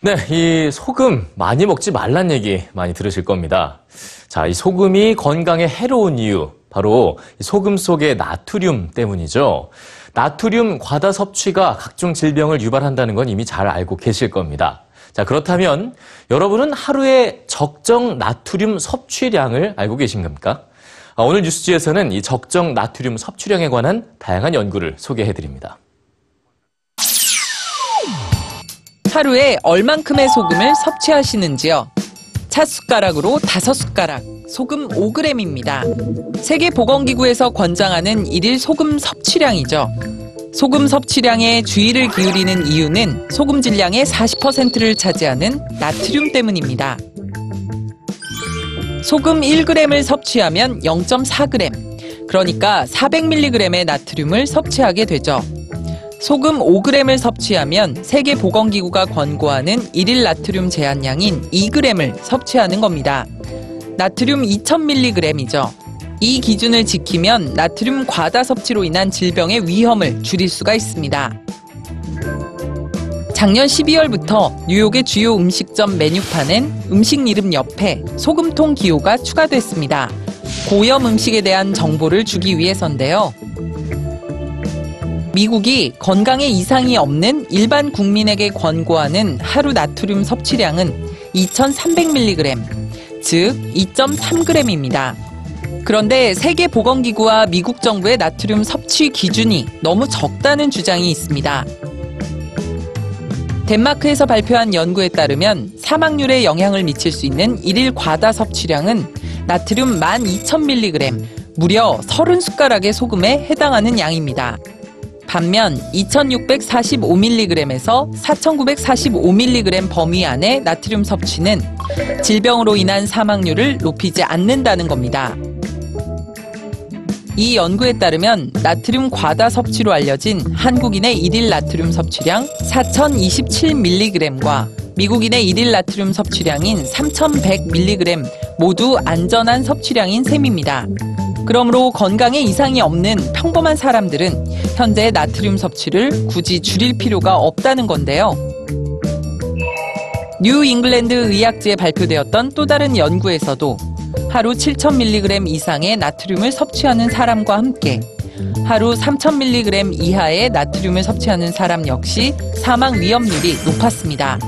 네, 이 소금 많이 먹지 말란 얘기 많이 들으실 겁니다. 자, 이 소금이 건강에 해로운 이유, 바로 이 소금 속의 나트륨 때문이죠. 나트륨 과다 섭취가 각종 질병을 유발한다는 건 이미 잘 알고 계실 겁니다. 자, 그렇다면 여러분은 하루에 적정 나트륨 섭취량을 알고 계신 겁니까? 아, 오늘 뉴스지에서는 이 적정 나트륨 섭취량에 관한 다양한 연구를 소개해 드립니다. 하루에 얼만큼의 소금을 섭취하시는지요? 차 숟가락으로 다섯 숟가락, 소금 5g입니다. 세계보건기구에서 권장하는 일일 소금 섭취량이죠. 소금 섭취량에 주의를 기울이는 이유는 소금 질량의 40%를 차지하는 나트륨 때문입니다. 소금 1g을 섭취하면 0.4g, 그러니까 400mg의 나트륨을 섭취하게 되죠. 소금 5g을 섭취하면 세계보건기구가 권고하는 일일 나트륨 제한량인 2g을 섭취하는 겁니다. 나트륨 2000mg이죠. 이 기준을 지키면 나트륨 과다 섭취로 인한 질병의 위험을 줄일 수가 있습니다. 작년 12월부터 뉴욕의 주요 음식점 메뉴판엔 음식 이름 옆에 소금통 기호가 추가됐습니다. 고염 음식에 대한 정보를 주기 위해서인데요. 미국이 건강에 이상이 없는 일반 국민에게 권고하는 하루 나트륨 섭취량은 2,300mg, 즉 2.3g입니다. 그런데 세계보건기구와 미국 정부의 나트륨 섭취 기준이 너무 적다는 주장이 있습니다. 덴마크에서 발표한 연구에 따르면 사망률에 영향을 미칠 수 있는 일일 과다 섭취량은 나트륨 12,000mg, 무려 30숟가락의 소금에 해당하는 양입니다. 반면 2645mg에서 4945mg 범위 안의 나트륨 섭취는 질병으로 인한 사망률을 높이지 않는다는 겁니다. 이 연구에 따르면 나트륨 과다 섭취로 알려진 한국인의 일일 나트륨 섭취량 4027mg과 미국인의 일일 나트륨 섭취량인 3100mg 모두 안전한 섭취량인 셈입니다. 그러므로 건강에 이상이 없는 평범한 사람들은 현재 나트륨 섭취를 굳이 줄일 필요가 없다는 건데요. 뉴 잉글랜드 의학지에 발표되었던 또 다른 연구에서도 하루 7,000mg 이상의 나트륨을 섭취하는 사람과 함께 하루 3,000mg 이하의 나트륨을 섭취하는 사람 역시 사망 위험률이 높았습니다.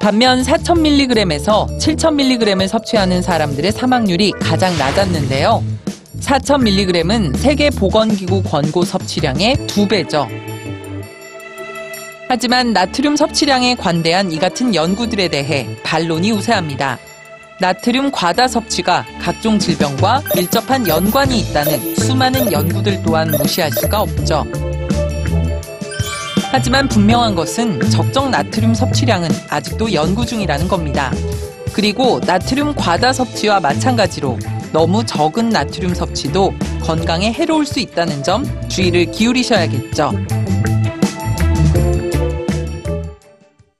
반면 4,000mg에서 7,000mg을 섭취하는 사람들의 사망률이 가장 낮았는데요. 4,000mg은 세계보건기구 권고 섭취량의 두 배죠. 하지만 나트륨 섭취량에 관대한 이 같은 연구들에 대해 반론이 우세합니다. 나트륨 과다 섭취가 각종 질병과 밀접한 연관이 있다는 수많은 연구들 또한 무시할 수가 없죠. 하지만 분명한 것은 적정 나트륨 섭취량은 아직도 연구 중이라는 겁니다. 그리고 나트륨 과다 섭취와 마찬가지로 너무 적은 나트륨 섭취도 건강에 해로울 수 있다는 점 주의를 기울이셔야겠죠.